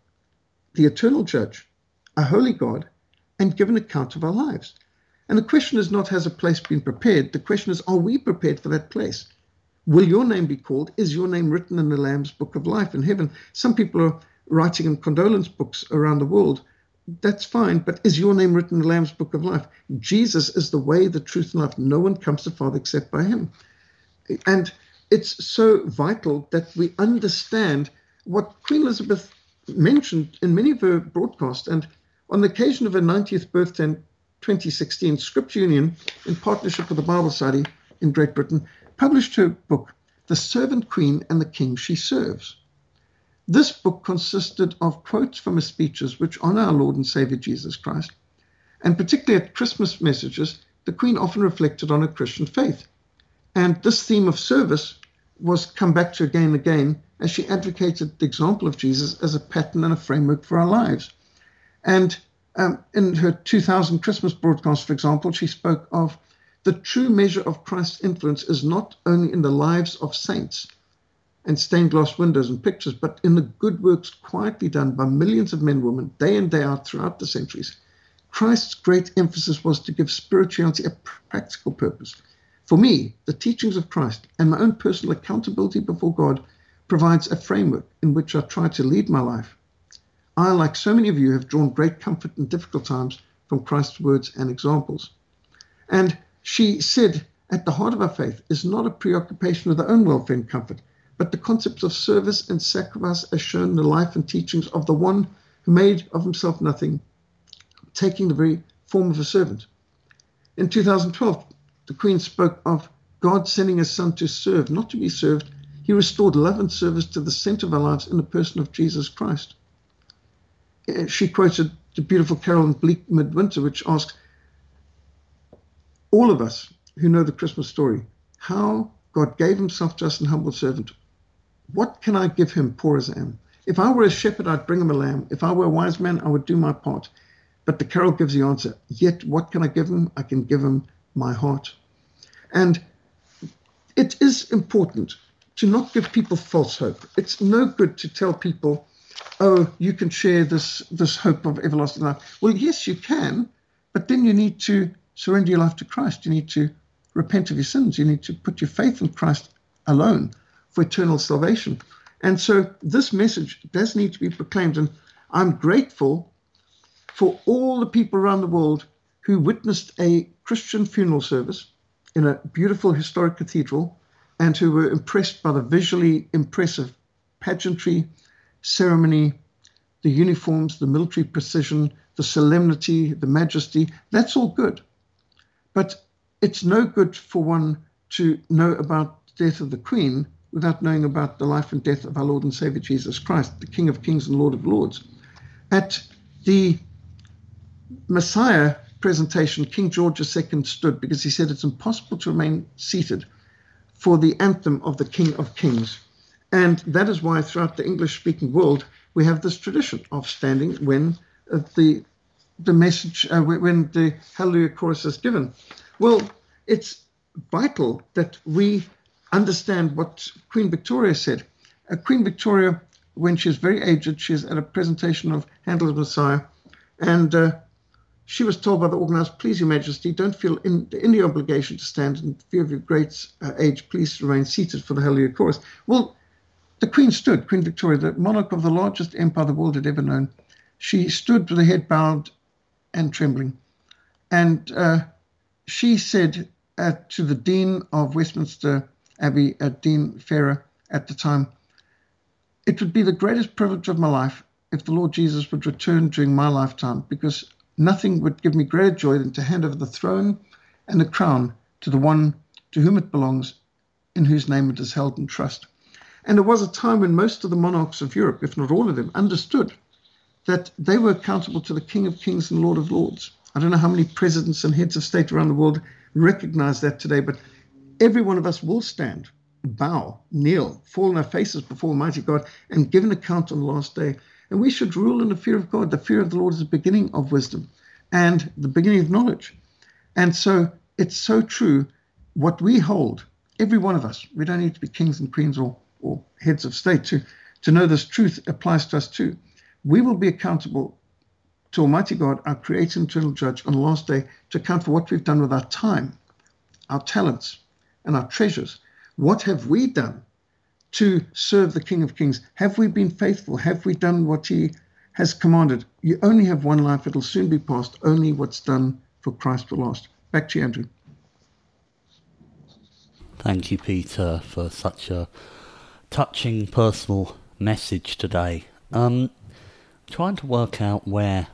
the eternal judge, a holy God, and give an account of our lives. And the question is not, has a place been prepared? The question is, are we prepared for that place? Will your name be called? Is your name written in the Lamb's book of life in heaven? Some people are writing in condolence books around the world. That's fine, but is your name written in the Lamb's book of life? Jesus is the way, the truth, and life. No one comes to the Father except by him. And it's so vital that we understand what Queen Elizabeth mentioned in many of her broadcasts. And on the occasion of her 90th birthday 2016, Scripture Union, in partnership with the Bible Society in Great Britain, published her book, The Servant Queen and the King She Serves. This book consisted of quotes from her speeches which honor our Lord and Savior Jesus Christ. And particularly at Christmas messages, the Queen often reflected on her Christian faith. And this theme of service was come back to again and again as she advocated the example of Jesus as a pattern and a framework for our lives. And um, in her 2000 Christmas broadcast, for example, she spoke of the true measure of Christ's influence is not only in the lives of saints and stained glass windows and pictures, but in the good works quietly done by millions of men and women day in, day out throughout the centuries. Christ's great emphasis was to give spirituality a practical purpose. For me, the teachings of Christ and my own personal accountability before God provides a framework in which I try to lead my life I, like so many of you, have drawn great comfort in difficult times from Christ's words and examples. And she said, at the heart of our faith is not a preoccupation with our own welfare and comfort, but the concepts of service and sacrifice as shown in the life and teachings of the one who made of himself nothing, taking the very form of a servant. In 2012, the Queen spoke of God sending his Son to serve, not to be served. He restored love and service to the center of our lives in the person of Jesus Christ Uh, she quoted the beautiful carol in Bleak Midwinter, which asks all of us who know the Christmas story how God gave himself to us an humble servant. What can I give him, poor as I am? If I were a shepherd, I'd bring him a lamb. If I were a wise man, I would do my part. But the carol gives the answer. Yet, what can I give him? I can give him my heart. And it is important to not give people false hope. It's no good to tell people oh, you can share this this hope of everlasting life. Well, yes, you can, but then you need to surrender your life to Christ. You need to repent of your sins. You need to put your faith in Christ alone for eternal salvation. And so this message does need to be proclaimed. And I'm grateful for all the people around the world who witnessed a Christian funeral service in a beautiful historic cathedral and who were impressed by the visually impressive pageantry ceremony, the uniforms, the military precision, the solemnity, the majesty, that's all good. But it's no good for one to know about the death of the Queen without knowing about the life and death of our Lord and Savior Jesus Christ, the King of Kings and Lord of Lords. At the Messiah presentation, King George II stood because he said it's impossible to remain seated for the anthem of the King of Kings. And that is why throughout the English speaking world, we have this tradition of standing when uh, the the message, uh, when the Hallelujah chorus is given. Well, it's vital that we understand what Queen Victoria said. Uh, Queen Victoria, when she was very aged, she was at a presentation of Handel's Messiah, and uh, she was told by the organizer, please, Your Majesty, don't feel in, any obligation to stand in view of your great uh, age. Please remain seated for the Hallelujah chorus. Well, the Queen stood, Queen Victoria, the monarch of the largest empire the world had ever known. She stood with her head bowed and trembling. And uh, she said uh, to the Dean of Westminster Abbey, uh, Dean Farrar at the time, it would be the greatest privilege of my life if the Lord Jesus would return during my lifetime, because Nothing would give me greater joy than to hand over the throne and the crown to the one to whom it belongs, in whose name it is held in trust. And there was a time when most of the monarchs of Europe, if not all of them, understood that they were accountable to the King of Kings and Lord of Lords. I don't know how many presidents and heads of state around the world recognize that today, but every one of us will stand, bow, kneel, fall on our faces before Almighty God, and give an account on the last day. And we should rule in the fear of God. The fear of the Lord is the beginning of wisdom and the beginning of knowledge. And so it's so true what we hold, every one of us, we don't need to be kings and queens or, or heads of state to, to know this truth applies to us too. We will be accountable to Almighty God, our creator and eternal judge, on the last day to account for what we've done with our time, our talents, and our treasures. What have we done to serve the King of Kings? Have we been faithful? Have we done what He has commanded? You only have one life, it'll soon be past. Only what's done for Christ will last. Back to you, Andrew. Thank you, Peter, for such a touching personal message today. Um, trying to work out where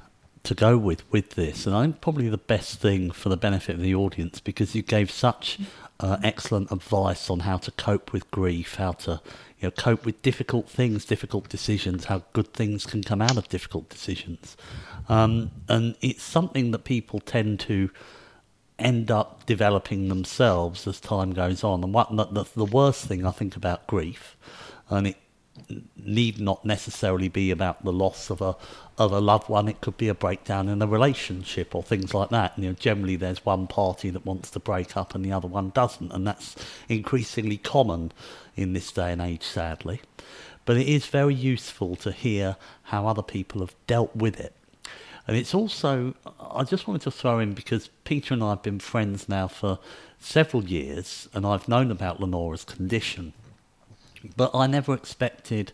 to go with with this, and I think probably the best thing for the benefit of the audience because you gave such uh, excellent advice on how to cope with grief, how to you know cope with difficult things, difficult decisions, how good things can come out of difficult decisions, um, and it's something that people tend to end up developing themselves as time goes on. And what the, the worst thing I think about grief, and it need not necessarily be about the loss of a of a loved one. It could be a breakdown in a relationship or things like that. And, you know, generally there's one party that wants to break up and the other one doesn't, and that's increasingly common in this day and age, sadly. But it is very useful to hear how other people have dealt with it. And it's also, I just wanted to throw in because Peter and I have been friends now for several years, and I've known about Lenora's condition. But I never expected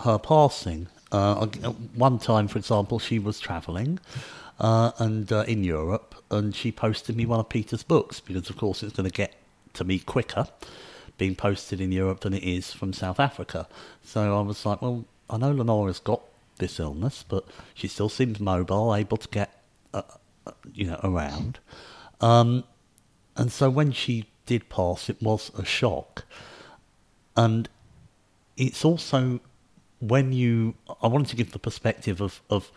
her passing. Uh, one time, for example, she was travelling uh, and uh, in Europe, and she posted me one of Peter's books because, of course, it's going to get to me quicker being posted in Europe than it is from South Africa. So I was like, well, I know Lenora's got this illness, but she still seems mobile, able to get, uh, uh, you know, around. Um, and so when she did pass, it was a shock. And it's also when you I wanted to give the perspective of of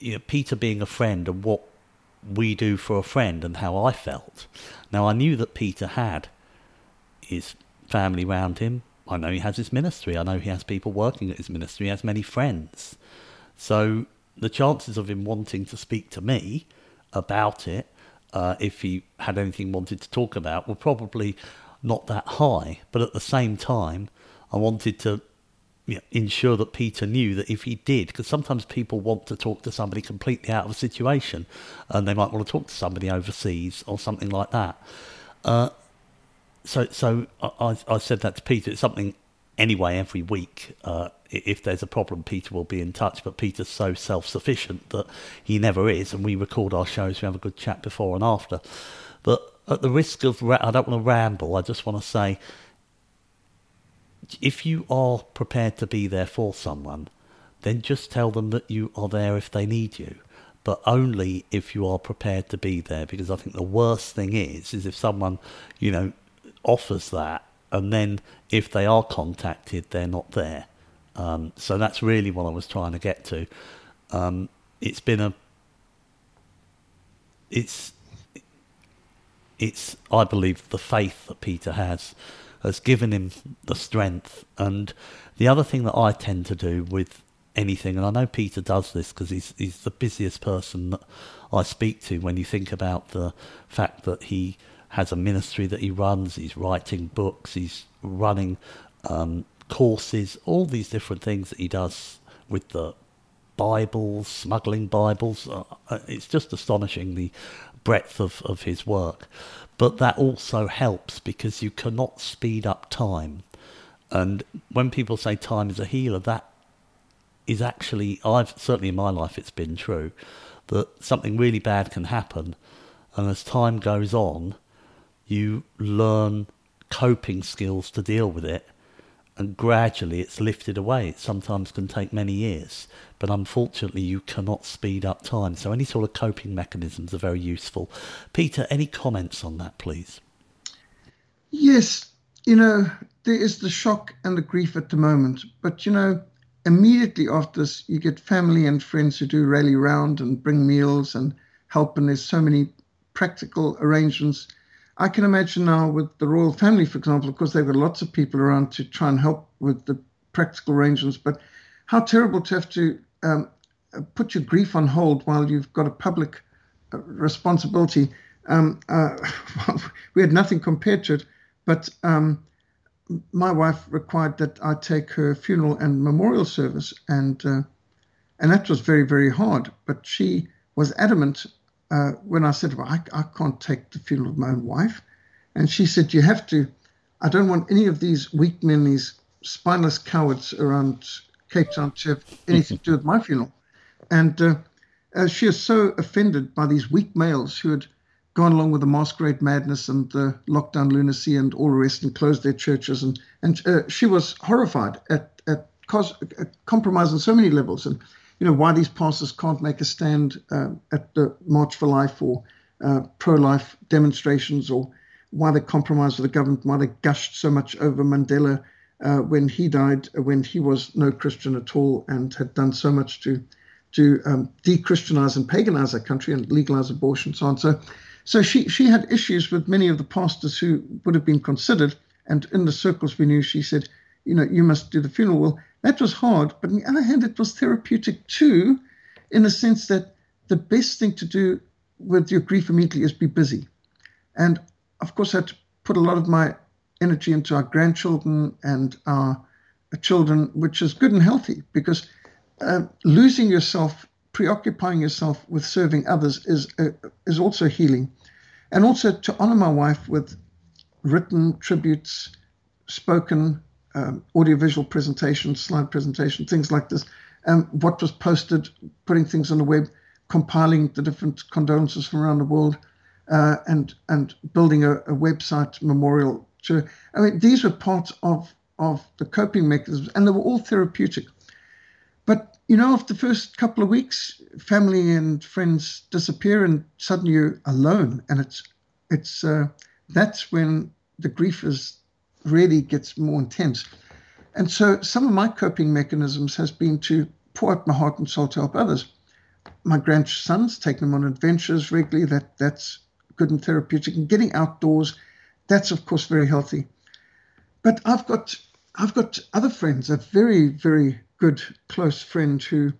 you know, Peter being a friend and what we do for a friend and how I felt. Now I knew that Peter had his family around him. I know he has his ministry. I know he has people working at his ministry. He has many friends. So the chances of him wanting to speak to me about it, uh, if he had anything wanted to talk about, were probably not that high. But at the same time, I wanted to you know, ensure that Peter knew that if he did, because sometimes people want to talk to somebody completely out of a situation, and they might want to talk to somebody overseas or something like that. Uh, so, so I, I, said that to Peter. It's something anyway every week. Uh, if there's a problem, Peter will be in touch. But Peter's so self-sufficient that he never is, and we record our shows. We have a good chat before and after. But at the risk of, I don't want to ramble. I just want to say if you are prepared to be there for someone, then just tell them that you are there if they need you. But only if you are prepared to be there, because I think the worst thing is, is if someone, you know, offers that, and then if they are contacted, they're not there. Um, so that's really what I was trying to get to. Um, it's been a it's it's I believe the faith that Peter has has given him the strength. And the other thing that I tend to do with anything, and I know Peter does this because he's he's the busiest person that I speak to. When you think about the fact that he has a ministry that he runs, he's writing books, he's running um, courses, all these different things that he does with the Bibles, smuggling Bibles. Uh, uh, it's just astonishing the breadth of, of his work. But that also helps because you cannot speed up time. And when people say time is a healer, that is actually, I've certainly in my life, it's been true that something really bad can happen. And as time goes on, you learn coping skills to deal with it and gradually it's lifted away. It sometimes can take many years, but unfortunately you cannot speed up time. So any sort of coping mechanisms are very useful. Peter, any comments on that, please? Yes, you know, there is the shock and the grief at the moment, but you know, immediately after this, you get family and friends who do rally round and bring meals and help, and there's so many practical arrangements I can imagine now with the royal family, for example, of course, they've got lots of people around to try and help with the practical arrangements, but how terrible to have to um, put your grief on hold while you've got a public uh, responsibility. Um, uh, we had nothing compared to it, but um, my wife required that I take her funeral and memorial service, and uh, and that was very very hard. But she was adamant uh, when I said, well, I, I can't take the funeral of my own wife. And she said, you have to. I don't want any of these weak men, these spineless cowards around Cape Town to have anything to do with my funeral. And uh, uh, she is so offended by these weak males who had gone along with the masquerade madness and the lockdown lunacy and all the rest and closed their churches. And, and uh, she was horrified at, at, at compromise on so many levels. And you know, why these pastors can't make a stand uh, at the March for Life or uh, pro-life demonstrations, or why they compromised with the government, why they gushed so much over Mandela uh, when he died, uh, when he was no Christian at all, and had done so much to to um, de-Christianize and paganize our country and legalize abortion, and so on. So, so she she had issues with many of the pastors who would have been considered, and in the circles we knew, she said, you know, you must do the funeral. Well, that was hard, but on the other hand, it was therapeutic too, in the sense that the best thing to do with your grief immediately is be busy. And of course, I had to put a lot of my energy into our grandchildren and our children, which is good and healthy because uh, losing yourself, preoccupying yourself with serving others is uh, is also healing, and also to honor my wife with written tributes, spoken um, audiovisual presentation, slide presentation, things like this. Um, what was posted, putting things on the web, compiling the different condolences from around the world, uh, and and building a, a, website memorial to. I mean, these were parts of of the coping mechanisms, and they were all therapeutic. But you know, after the first couple of weeks, family and friends disappear, and suddenly you're alone, and it's it's uh, that's when the grief is really gets more intense. And so some of my coping mechanisms has been to pour out my heart and soul to help others. My grandsons, take them on adventures regularly. That that's good and therapeutic. And getting outdoors, that's of course very healthy. But I've got I've got other friends, a very, very good close friend who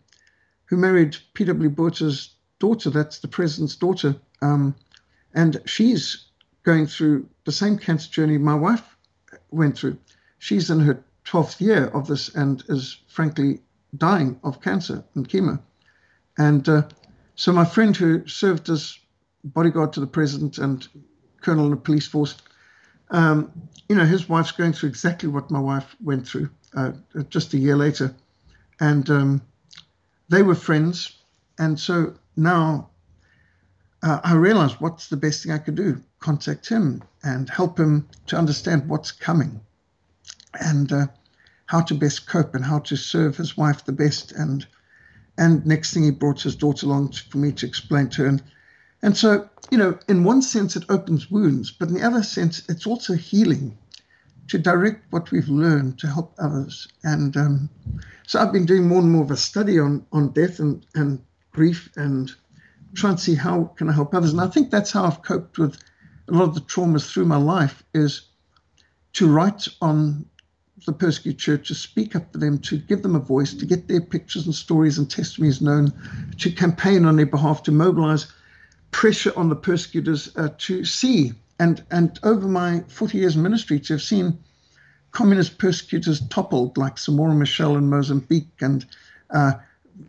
who married P.W. Botha's daughter, that's the president's daughter. Um, and she's going through the same cancer journey my wife went through. She's in her 12th year of this and is frankly dying of cancer and chemo. And uh, so my friend who served as bodyguard to the president and colonel in the police force, um, you know, his wife's going through exactly what my wife went through uh, just a year later. And um, they were friends. And so now uh, I realized what's the best thing I could do contact him and help him to understand what's coming and uh, how to best cope and how to serve his wife the best. And and next thing he brought his daughter along for me to explain to her. And, and so, you know, in one sense it opens wounds, but in the other sense it's also healing to direct what we've learned to help others. And um, so I've been doing more and more of a study on, on death and, and grief and trying to see how can I help others. And I think that's how I've coped with a lot of the traumas through my life is to write on the persecuted church, to speak up for them, to give them a voice, to get their pictures and stories and testimonies known, to campaign on their behalf, to mobilize pressure on the persecutors uh, to see. And, and over my 40 years in ministry, to have seen communist persecutors toppled, like Samora Machel in Mozambique, and uh,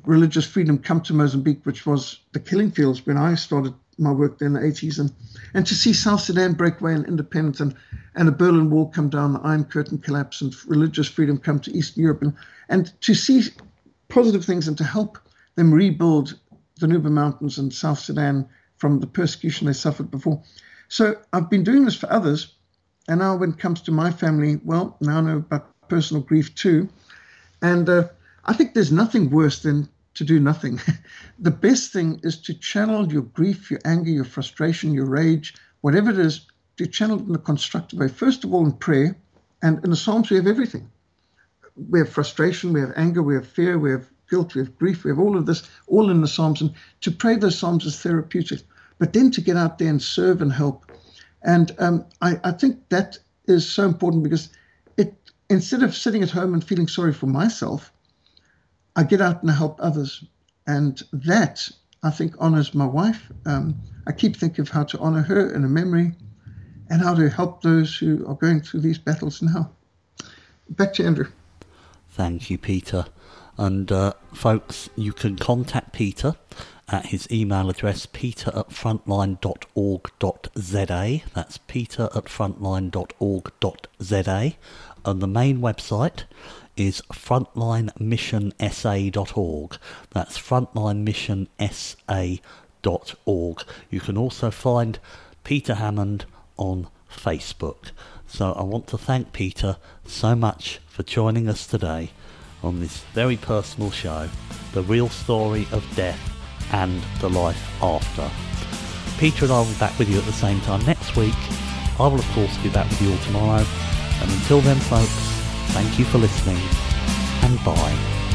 religious freedom come to Mozambique, which was the killing fields when I started my work there in the 80s, and, and to see South Sudan break away and independence, and, and the Berlin Wall come down, the Iron Curtain collapse, and religious freedom come to Eastern Europe, and, and to see positive things and to help them rebuild the Nuba Mountains and South Sudan from the persecution they suffered before. So I've been doing this for others, and now when it comes to my family, well, now I know about personal grief too, and uh, I think there's nothing worse than to do nothing. the best thing is to channel your grief, your anger, your frustration, your rage, whatever it is, to channel it in a constructive way. First of all, in prayer, and in the Psalms, we have everything. We have frustration, we have anger, we have fear, we have guilt, we have grief, we have all of this, all in the Psalms. And to pray those Psalms is therapeutic. But then to get out there and serve and help. And um, I, I think that is so important because it instead of sitting at home and feeling sorry for myself, I get out and I help others. And that, I think, honors my wife. Um, I keep thinking of how to honor her in a memory and how to help those who are going through these battles now. Back to Andrew. Thank you, Peter. And uh, folks, you can contact Peter at his email address peter at frontline.org.za. That's peter at frontline.org.za. And the main website is frontlinemissionsa.org. That's frontlinemissionsa.org. You can also find Peter Hammond on Facebook. So I want to thank Peter so much for joining us today on this very personal show, The Real Story of Death and the Life After. Peter and I will be back with you at the same time next week. I will of course be back with you all tomorrow. And until then folks, Thank you for listening and bye.